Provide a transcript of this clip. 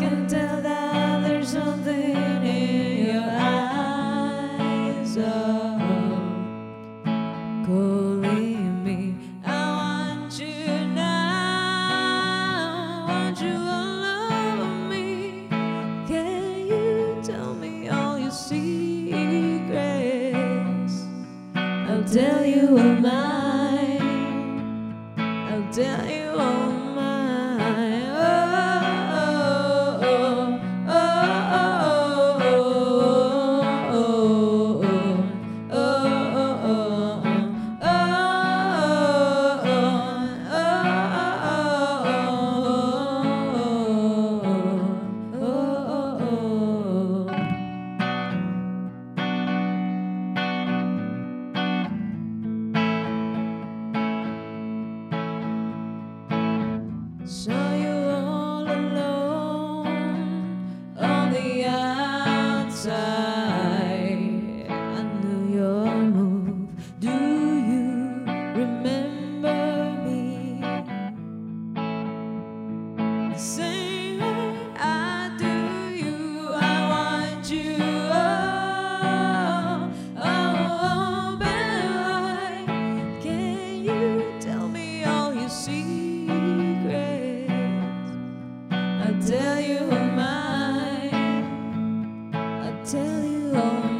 can tell that there's something in your eyes. Oh, me. I want you now. Won't you love me? Can you tell me all your secrets? I'll tell you of mine. I'll tell you. So tell you all.